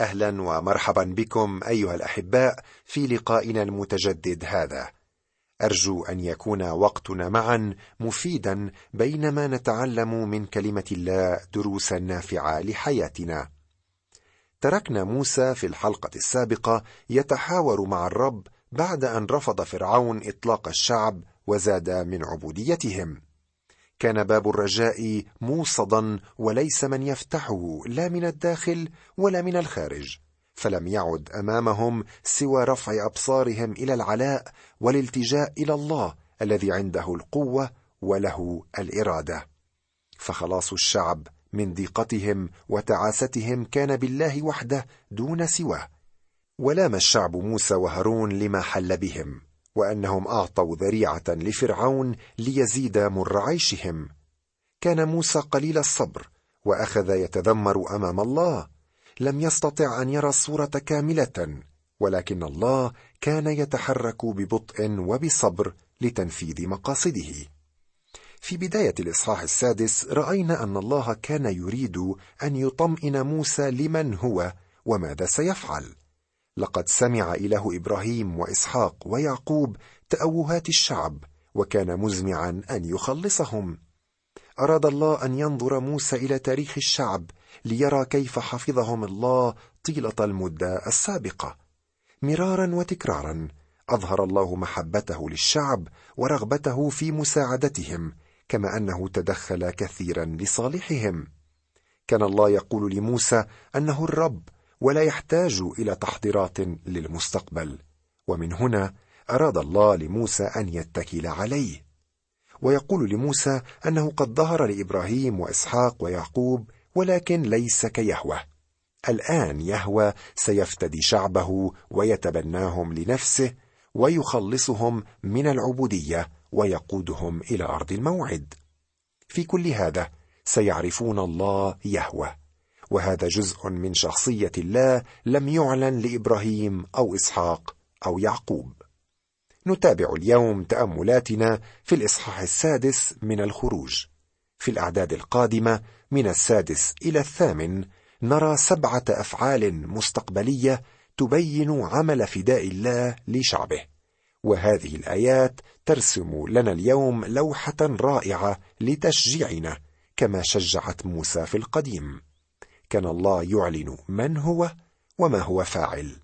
أهلا ومرحبا بكم أيها الأحباء في لقائنا المتجدد هذا. أرجو أن يكون وقتنا معا مفيدا بينما نتعلم من كلمة الله دروسا نافعة لحياتنا. تركنا موسى في الحلقة السابقة يتحاور مع الرب بعد أن رفض فرعون إطلاق الشعب وزاد من عبوديتهم. كان باب الرجاء موصدا وليس من يفتحه لا من الداخل ولا من الخارج فلم يعد أمامهم سوى رفع أبصارهم إلى العلاء والالتجاء إلى الله الذي عنده القوة وله الإرادة. فخلاص الشعب من ضيقتهم وتعاستهم كان بالله وحده دون سواه ولام الشعب موسى وهارون لما حل بهم. وأنهم أعطوا ذريعة لفرعون ليزيد مر عيشهم. كان موسى قليل الصبر وأخذ يتذمر أمام الله. لم يستطع أن يرى الصورة كاملة ولكن الله كان يتحرك ببطء وبصبر لتنفيذ مقاصده. في بداية الإصحاح السادس رأينا أن الله كان يريد أن يطمئن موسى لمن هو وماذا سيفعل. لقد سمع إله إبراهيم وإسحاق ويعقوب تأوهات الشعب وكان مزمعا أن يخلصهم. أراد الله أن ينظر موسى إلى تاريخ الشعب ليرى كيف حفظهم الله طيلة المدة السابقة. مرارا وتكرارا أظهر الله محبته للشعب ورغبته في مساعدتهم كما أنه تدخل كثيرا لصالحهم. كان الله يقول لموسى أنه الرب ولا يحتاج إلى تحضيرات للمستقبل. ومن هنا أراد الله لموسى أن يتكل عليه. ويقول لموسى أنه قد ظهر لإبراهيم وإسحاق ويعقوب ولكن ليس كيهوة. الآن يهوى سيفتدي شعبه ويتبناهم لنفسه ويخلصهم من العبودية ويقودهم إلى أرض الموعد. في كل هذا سيعرفون الله يهوى. وهذا جزء من شخصية الله لم يعلن لإبراهيم أو إسحاق أو يعقوب. نتابع اليوم تأملاتنا في الإصحاح السادس من الخروج. في الأعداد القادمة من السادس إلى الثامن نرى سبعة أفعال مستقبلية تبين عمل فداء الله لشعبه. وهذه الآيات ترسم لنا اليوم لوحة رائعة لتشجيعنا كما شجعت موسى في القديم. كان الله يعلن من هو وما هو فاعل.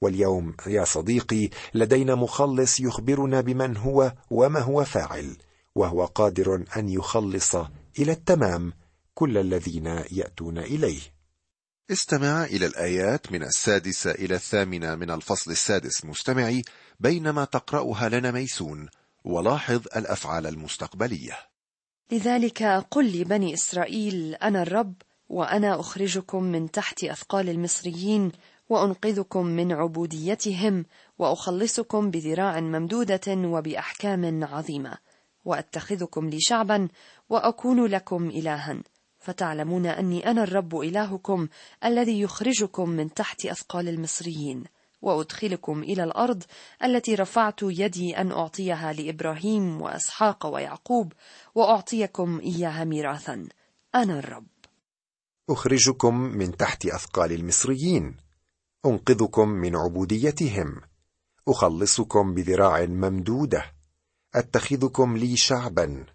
واليوم يا صديقي لدينا مخلص يخبرنا بمن هو وما هو فاعل وهو قادر أن يخلص إلى التمام كل الذين يأتون إليه. استمع إلى الآيات من السادسة إلى الثامنة من الفصل السادس مستمعي بينما تقرأها لنا ميسون. ولاحظ الأفعال المستقبلية. لذلك قل لبني إسرائيل أنا الرب وأنا أخرجكم من تحت أثقال المصريين وأنقذكم من عبوديتهم وأخلصكم بذراع ممدودة وبأحكام عظيمة. وأتخذكم لي شعبا وأكون لكم الها. فتعلمون أني أنا الرب إلهكم الذي يخرجكم من تحت أثقال المصريين. وأدخلكم إلى الأرض التي رفعت يدي أن أعطيها لإبراهيم وإسحاق ويعقوب وأعطيكم إياها ميراثا. أنا الرب. أخرجكم من تحت أثقال المصريين. أنقذكم من عبوديتهم. أخلصكم بذراع ممدودة. أتخذكم لي شعبا.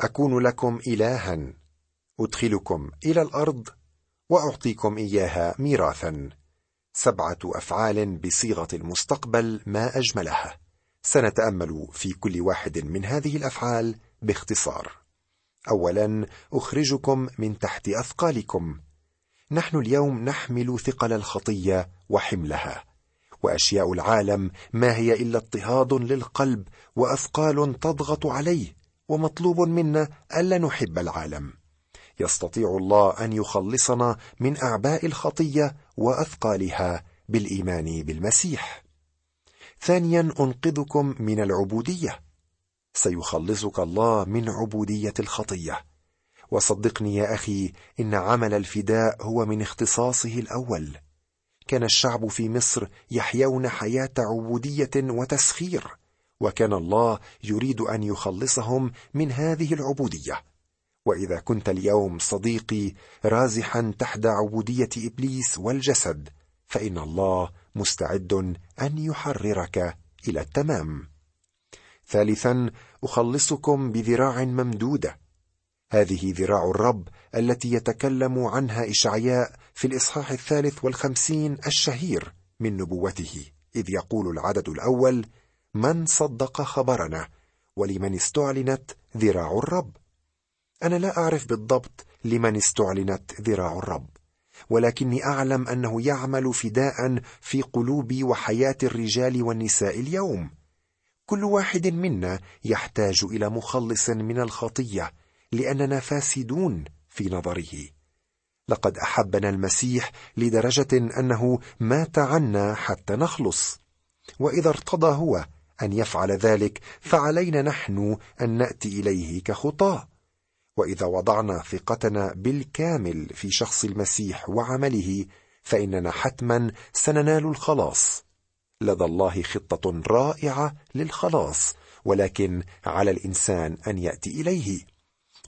أكون لكم الها. أدخلكم إلى الأرض. وأعطيكم إياها ميراثا. سبعة أفعال بصيغة المستقبل ما أجملها. سنتأمل في كل واحد من هذه الأفعال باختصار. اولا أخرجكم من تحت أثقالكم. نحن اليوم نحمل ثقل الخطية وحملها. وأشياء العالم ما هي إلا اضطهاد للقلب وأثقال تضغط عليه ومطلوب منا ألا نحب العالم. يستطيع الله أن يخلصنا من أعباء الخطية وأثقالها بالإيمان بالمسيح. ثانيا أنقذكم من العبودية. سيخلصك الله من عبودية الخطية. وصدقني يا أخي إن عمل الفداء هو من اختصاصه الأول. كان الشعب في مصر يحيون حياة عبودية وتسخير وكان الله يريد أن يخلصهم من هذه العبودية. وإذا كنت اليوم صديقي رازحا تحت عبودية إبليس والجسد فإن الله مستعد أن يحررك إلى التمام. ثالثا أخلصكم بذراع ممدودة. هذه ذراع الرب التي يتكلم عنها إشعياء في الإصحاح الثالث والخمسين الشهير من نبوته إذ يقول العدد الأول من صدق خبرنا ولمن استعلنت ذراع الرب. أنا لا أعرف بالضبط لمن استعلنت ذراع الرب ولكني أعلم أنه يعمل فداء في قلوب وحياة الرجال والنساء اليوم. كل واحد منا يحتاج إلى مخلص من الخطية لأننا فاسدون في نظره. لقد أحبنا المسيح لدرجة أنه مات عنا حتى نخلص وإذا ارتضى هو أن يفعل ذلك فعلينا نحن أن نأتي إليه كخطاة. وإذا وضعنا ثقتنا بالكامل في شخص المسيح وعمله فإننا حتما سننال الخلاص. لدى الله خطة رائعة للخلاص ولكن على الإنسان أن يأتي إليه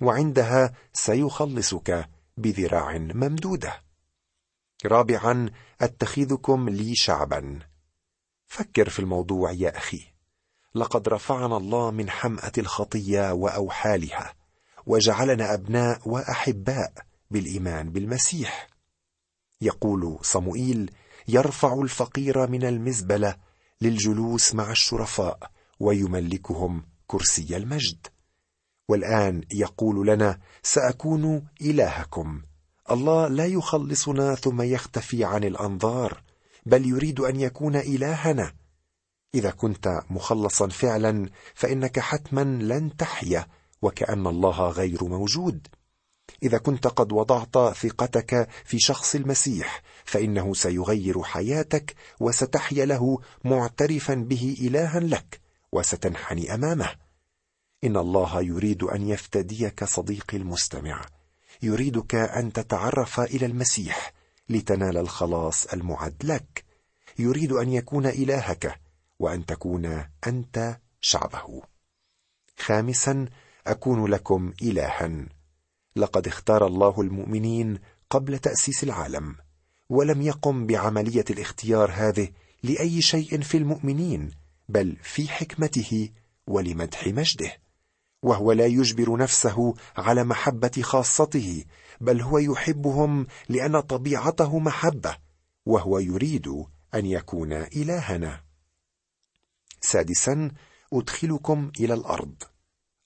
وعندها سيخلصك بذراع ممدودة. رابعا أتخذكم لي شعبا. فكر في الموضوع يا أخي. لقد رفعنا الله من حمأة الخطية وأوحالها وجعلنا أبناء وأحباء بالإيمان بالمسيح. يقول صموئيل يرفع الفقير من المزبلة للجلوس مع الشرفاء ويملكهم كرسي المجد. والآن يقول لنا سأكون إلهكم. الله لا يخلصنا ثم يختفي عن الأنظار بل يريد أن يكون إلهنا. إذا كنت مخلصا فعلا فإنك حتما لن تحيا وكأن الله غير موجود. إذا كنت قد وضعت ثقتك في شخص المسيح فإنه سيغير حياتك وستحيا له معترفا به الها لك وستنحني أمامه. إن الله يريد أن يفتديك صديقي المستمع. يريدك أن تتعرف إلى المسيح لتنال الخلاص المعد لك. يريد أن يكون إلهك وأن تكون أنت شعبه. خامسا أكون لكم الها لقد اختار الله المؤمنين قبل تأسيس العالم ولم يقم بعملية الاختيار هذه لأي شيء في المؤمنين بل في حكمته ولمدح مجده وهو لا يجبر نفسه على محبة خاصته بل هو يحبهم لأن طبيعته محبة وهو يريد أن يكون إلهنا. سادسا أدخلكم إلى الأرض.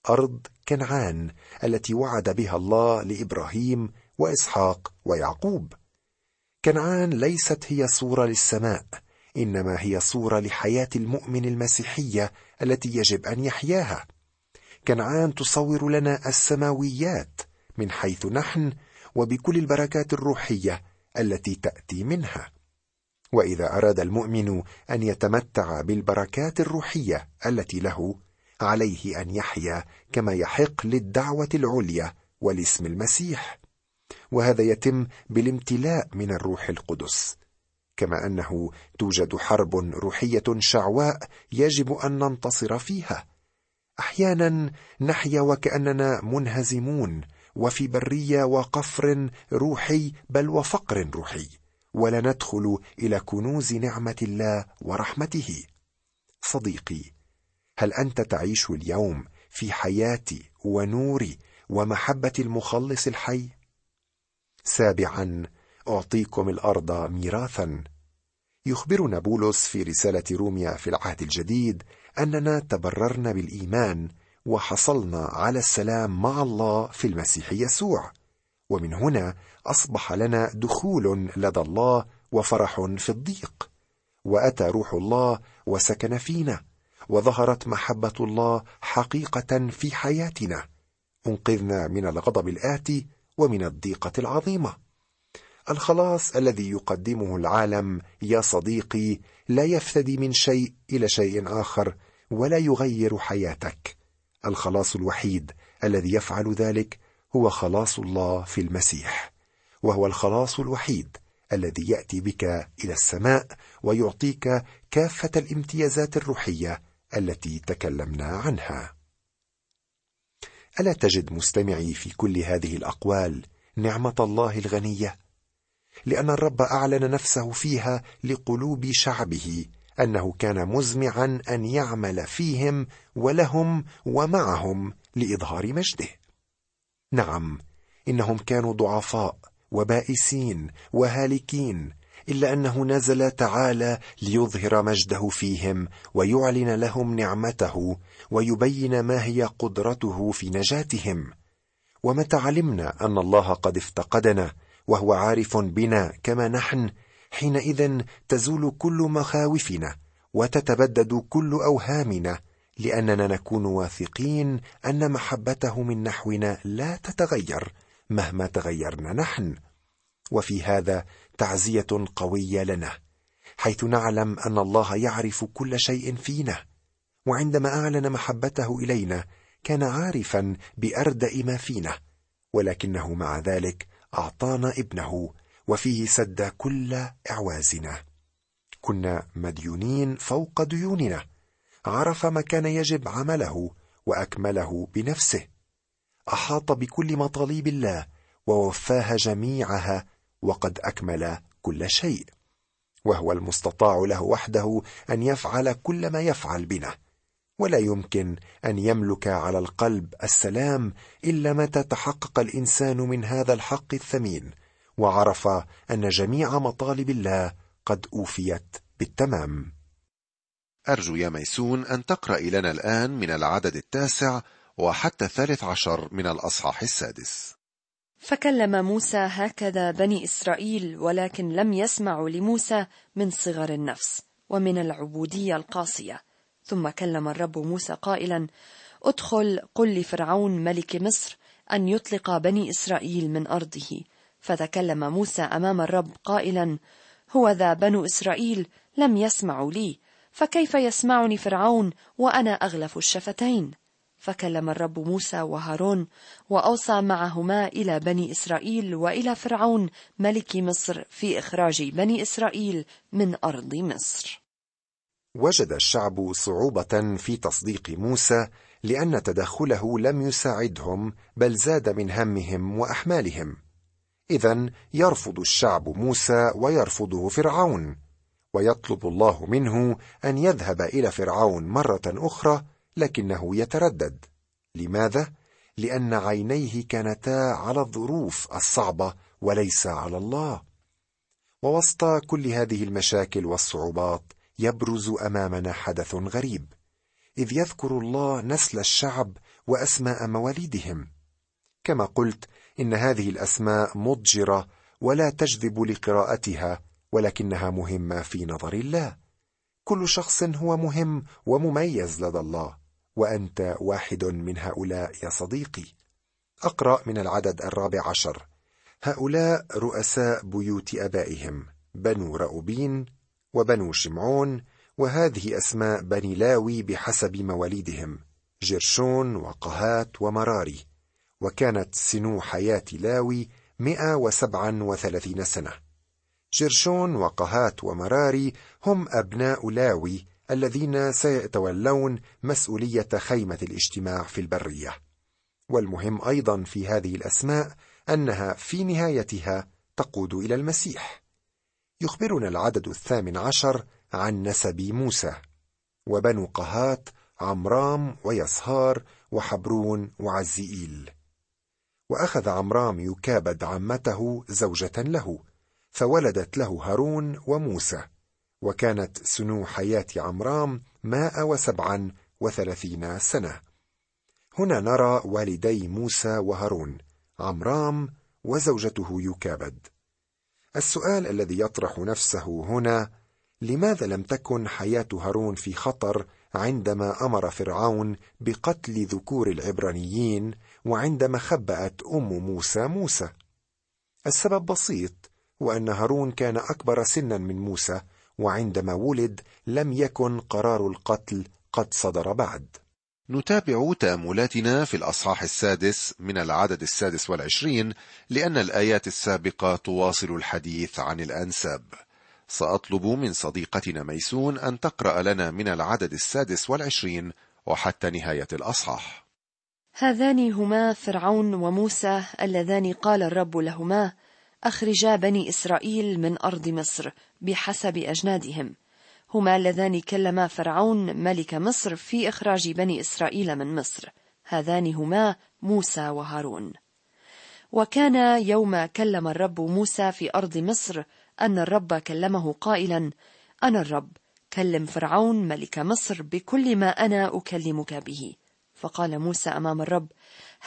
أرض كنعان التي وعد بها الله لإبراهيم وإسحاق ويعقوب. كنعان ليست هي صورة للسماء إنما هي صورة لحياة المؤمن المسيحية التي يجب أن يحياها. كنعان تصور لنا السماويات من حيث نحن وبكل البركات الروحية التي تأتي منها. وإذا أراد المؤمن أن يتمتع بالبركات الروحية التي له عليه أن يحيا كما يحق للدعوة العليا ولاسم المسيح. وهذا يتم بالامتلاء من الروح القدس. كما أنه توجد حرب روحية شعواء يجب أن ننتصر فيها. أحيانا نحيا وكأننا منهزمون وفي برية وقفر روحي بل وفقر روحي. ولا ندخل إلى كنوز نعمة الله ورحمته. صديقي هل أنت تعيش اليوم في حياتي ونوري ومحبة المخلص الحي؟ سابعا أعطيكم الأرض ميراثا. يخبرنا بولس في رسالة روميا في العهد الجديد أننا تبررنا بالإيمان وحصلنا على السلام مع الله في المسيح يسوع. ومن هنا أصبح لنا دخول لدى الله وفرح في الضيق. وأتى روح الله وسكن فينا. وظهرت محبة الله حقيقة في حياتنا. انقذنا من الغضب الآتي ومن الضيقة العظيمة. الخلاص الذي يقدمه العالم يا صديقي لا يفتدي من شيء إلى شيء آخر ولا يغير حياتك. الخلاص الوحيد الذي يفعل ذلك هو خلاص الله في المسيح. وهو الخلاص الوحيد الذي يأتي بك إلى السماء ويعطيك كافة الامتيازات الروحية التي تكلمنا عنها. ألا تجد مستمعي في كل هذه الأقوال نعمة الله الغنية؟ لأن الرب أعلن نفسه فيها لقلوب شعبه أنه كان مزمعا أن يعمل فيهم ولهم ومعهم لإظهار مجده. نعم إنهم كانوا ضعفاء وبائسين وهالكين إلا أنه نزل تعالى ليظهر مجده فيهم ويعلن لهم نعمته ويبين ما هي قدرته في نجاتهم. ومتى علمنا أن الله قد افتقدنا وهو عارف بنا كما نحن حينئذ تزول كل مخاوفنا وتتبدد كل أوهامنا لأننا نكون واثقين أن محبته من نحونا لا تتغير مهما تغيرنا نحن. وفي هذا تعزية قوية لنا حيث نعلم أن الله يعرف كل شيء فينا وعندما أعلن محبته إلينا كان عارفا بأردأ ما فينا ولكنه مع ذلك أعطانا ابنه وفيه سد كل إعوازنا. كنا مديونين فوق ديوننا عرف ما كان يجب عمله وأكمله بنفسه أحاط بكل مطالب الله ووفاها جميعها وقد أكمل كل شيء. وهو المستطاع له وحده أن يفعل كل ما يفعل بنا. ولا يمكن أن يملك على القلب السلام إلا متى تحقق الإنسان من هذا الحق الثمين. وعرف أن جميع مطالب الله قد أوفيت بالتمام. أرجو يا ميسون أن تقرأ لنا الآن من العدد التاسع وحتى الثالث عشر من الأصحاح السادس. فكلم موسى هكذا بني إسرائيل ولكن لم يسمعوا لموسى من صغر النفس ومن العبودية القاسية. ثم كلم الرب موسى قائلا ادخل قل لفرعون ملك مصر أن يطلق بني إسرائيل من أرضه. فتكلم موسى أمام الرب قائلا هو ذا بنو إسرائيل لم يسمعوا لي فكيف يسمعني فرعون وأنا أغلف الشفتين؟ فكلم الرب موسى وهارون وأوصى معهما إلى بني إسرائيل وإلى فرعون ملك مصر في إخراج بني إسرائيل من أرض مصر. وجد الشعب صعوبة في تصديق موسى لأن تدخله لم يساعدهم بل زاد من همهم وأحمالهم. اذا يرفض الشعب موسى ويرفضه فرعون ويطلب الله منه أن يذهب إلى فرعون مرة أخرى لكنه يتردد. لماذا؟ لأن عينيه كانتا على الظروف الصعبة وليس على الله. ووسط كل هذه المشاكل والصعوبات يبرز أمامنا حدث غريب إذ يذكر الله نسل الشعب وأسماء مواليدهم. كما قلت إن هذه الأسماء مضجرة ولا تجذب لقراءتها ولكنها مهمة في نظر الله. كل شخص هو مهم ومميز لدى الله. وأنت واحد من هؤلاء يا صديقي. أقرأ من العدد الرابع عشر. هؤلاء رؤساء بيوت آبائهم بنو رأوبين وبنو شمعون وهذه أسماء بني لاوي بحسب مواليدهم جرشون وقهات ومراري. وكانت سنو حياة لاوي مئة وسبعا وثلاثين سنة. جرشون وقهات ومراري هم أبناء لاوي الذين سيتولون مسؤولية خيمة الاجتماع في البرية. والمهم أيضا في هذه الأسماء أنها في نهايتها تقود إلى المسيح. يخبرنا العدد الثامن عشر عن نسب موسى وبنو قهات عمرام ويسهار وحبرون وعزيئيل. وأخذ عمرام يكابد عمته زوجة له فولدت له هارون وموسى. وكانت سنو حياة عمرام مائة وسبعا وثلاثين سنة. هنا نرى والدي موسى وهارون عمرام وزوجته يكابد. السؤال الذي يطرح نفسه هنا لماذا لم تكن حياة هارون في خطر عندما أمر فرعون بقتل ذكور العبرانيين وعندما خبأت أم موسى موسى؟ السبب بسيط وأن هارون كان أكبر سنا من موسى وعندما ولد لم يكن قرار القتل قد صدر بعد. نتابع تأملاتنا في الأصحاح السادس من العدد السادس والعشرين لأن الآيات السابقة تواصل الحديث عن الأنساب. سأطلب من صديقتنا ميسون أن تقرأ لنا من العدد السادس والعشرين وحتى نهاية الأصحاح. هذان هما فرعون وموسى اللذان قال الرب لهما اخرجا بني إسرائيل من أرض مصر بحسب أجنادهم. هما اللذان كلما فرعون ملك مصر في إخراج بني إسرائيل من مصر. هذان هما موسى وهارون. وكان يوم كلم الرب موسى في أرض مصر أن الرب كلمه قائلا أنا الرب كلم فرعون ملك مصر بكل ما أنا أكلمك به. فقال موسى أمام الرب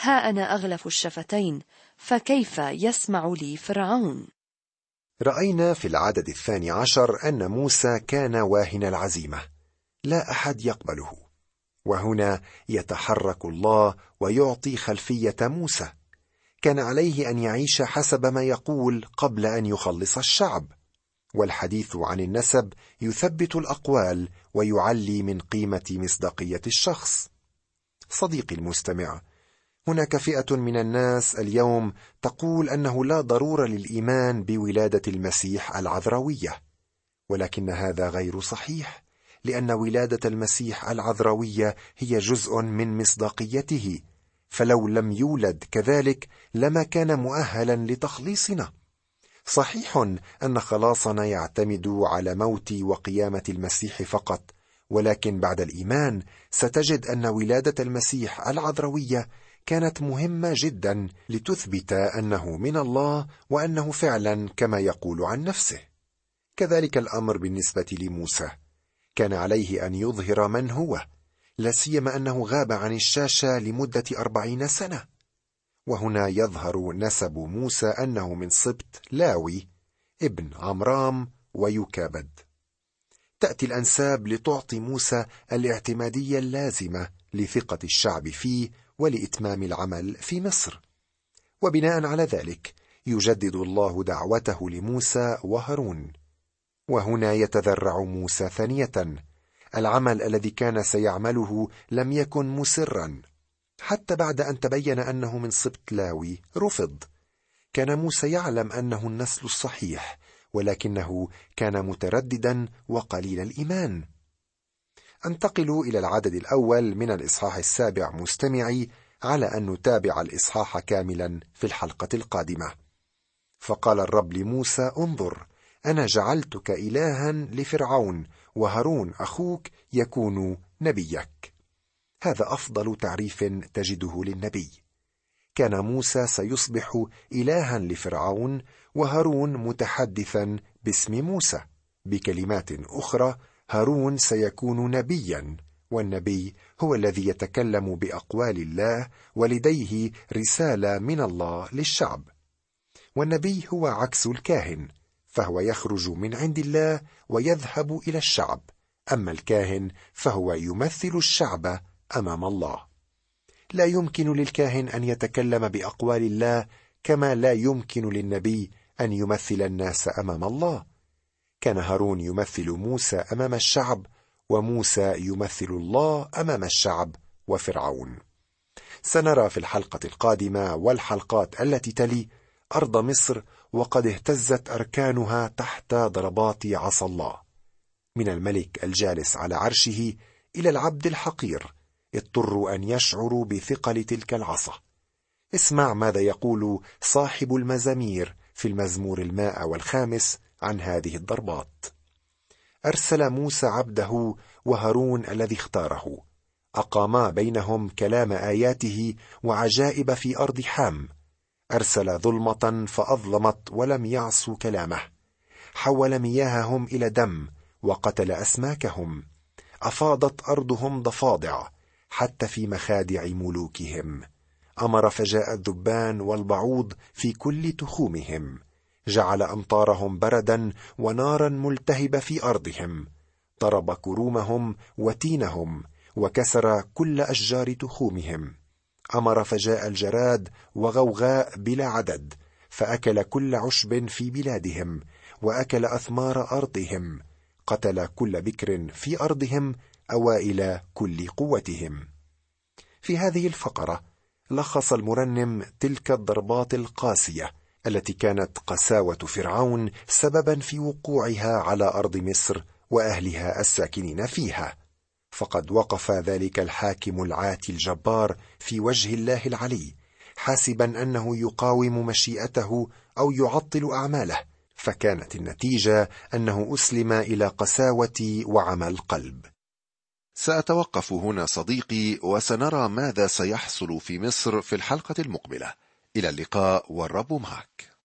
ها أنا أغلف الشفتين فكيف يسمع لي فرعون؟ رأينا في العدد الثاني عشر أن موسى كان واهن العزيمة. لا أحد يقبله. وهنا يتحرك الله ويعطي خلفية موسى. كان عليه أن يعيش حسب ما يقول قبل أن يخلص الشعب. والحديث عن النسب يثبت الأقوال ويعلي من قيمة مصداقية الشخص. صديقي المستمع هناك فئة من الناس اليوم تقول أنه لا ضرورة للإيمان بولادة المسيح العذراوية ولكن هذا غير صحيح لأن ولادة المسيح العذراوية هي جزء من مصداقيته فلو لم يولد كذلك لما كان مؤهلا لتخليصنا. صحيح أن خلاصنا يعتمد على موت وقيامة المسيح فقط ولكن بعد الإيمان ستجد أن ولادة المسيح العذرويه كانت مهمة جدا لتثبت أنه من الله وأنه فعلا كما يقول عن نفسه. كذلك الأمر بالنسبة لموسى. كان عليه أن يظهر من هو لا سيما أنه غاب عن الشاشة لمدة أربعين سنة. وهنا يظهر نسب موسى أنه من سبط لاوي ابن عمرام ويكابد. تأتي الأنساب لتعطي موسى الاعتمادية اللازمة لثقة الشعب فيه ولإتمام العمل في مصر. وبناء على ذلك يجدد الله دعوته لموسى وهارون. وهنا يتذرع موسى ثانية. العمل الذي كان سيعمله لم يكن مسرا. حتى بعد أن تبين أنه من سبط لاوي رفض. كان موسى يعلم أنه النسل الصحيح ولكنه كان مترددا وقليل الإيمان. انتقل إلى العدد الأول من الإصحاح السابع مستمعي على أن نتابع الإصحاح كاملا في الحلقة القادمة. فقال الرب لموسى انظر أنا جعلتك الها لفرعون وهارون أخوك يكون نبيك. هذا أفضل تعريف تجده للنبي. كان موسى سيصبح الها لفرعون وهارون متحدثا باسم موسى بكلمات أخرى هارون سيكون نبيا والنبي هو الذي يتكلم بأقوال الله ولديه رسالة من الله للشعب. والنبي هو عكس الكاهن فهو يخرج من عند الله ويذهب إلى الشعب. أما الكاهن فهو يمثل الشعب أمام الله. لا يمكن للكاهن أن يتكلم بأقوال الله كما لا يمكن للنبي أن يمثل الناس أمام الله. كان هارون يمثل موسى أمام الشعب وموسى يمثل الله أمام الشعب وفرعون. سنرى في الحلقة القادمة والحلقات التي تلي أرض مصر وقد اهتزت أركانها تحت ضربات عصا الله. من الملك الجالس على عرشه إلى العبد الحقير اضطروا أن يشعروا بثقل تلك العصا. اسمع ماذا يقول صاحب المزامير في المزمور الماء والخامس عن هذه الضربات. أرسل موسى عبده وهارون الذي اختاره. أقاما بينهم كلام آياته وعجائب في أرض حام. أرسل ظلمة فأظلمت ولم يعصوا كلامه. حول مياههم إلى دم وقتل أسماكهم. أفاضت أرضهم ضفادع حتى في مخادع ملوكهم. أمر فجاء الذبان والبعوض في كل تخومهم. جعل أمطارهم بردا ونارا ملتهبه في أرضهم. ضرب كرومهم وتينهم وكسر كل أشجار تخومهم. أمر فجاء الجراد وغوغاء بلا عدد فأكل كل عشب في بلادهم وأكل أثمار أرضهم. قتل كل بكر في أرضهم أوائل كل قوتهم. في هذه الفقرة لخص المرنم تلك الضربات القاسية التي كانت قساوة فرعون سببا في وقوعها على أرض مصر وأهلها الساكنين فيها. فقد وقف ذلك الحاكم العاتي الجبار في وجه الله العلي حاسبا أنه يقاوم مشيئته أو يعطل أعماله. فكانت النتيجة أنه أسلم إلى قساوة وعمى القلب. سأتوقف هنا صديقي وسنرى ماذا سيحصل في مصر في الحلقة المقبلة. إلى اللقاء والرب معك.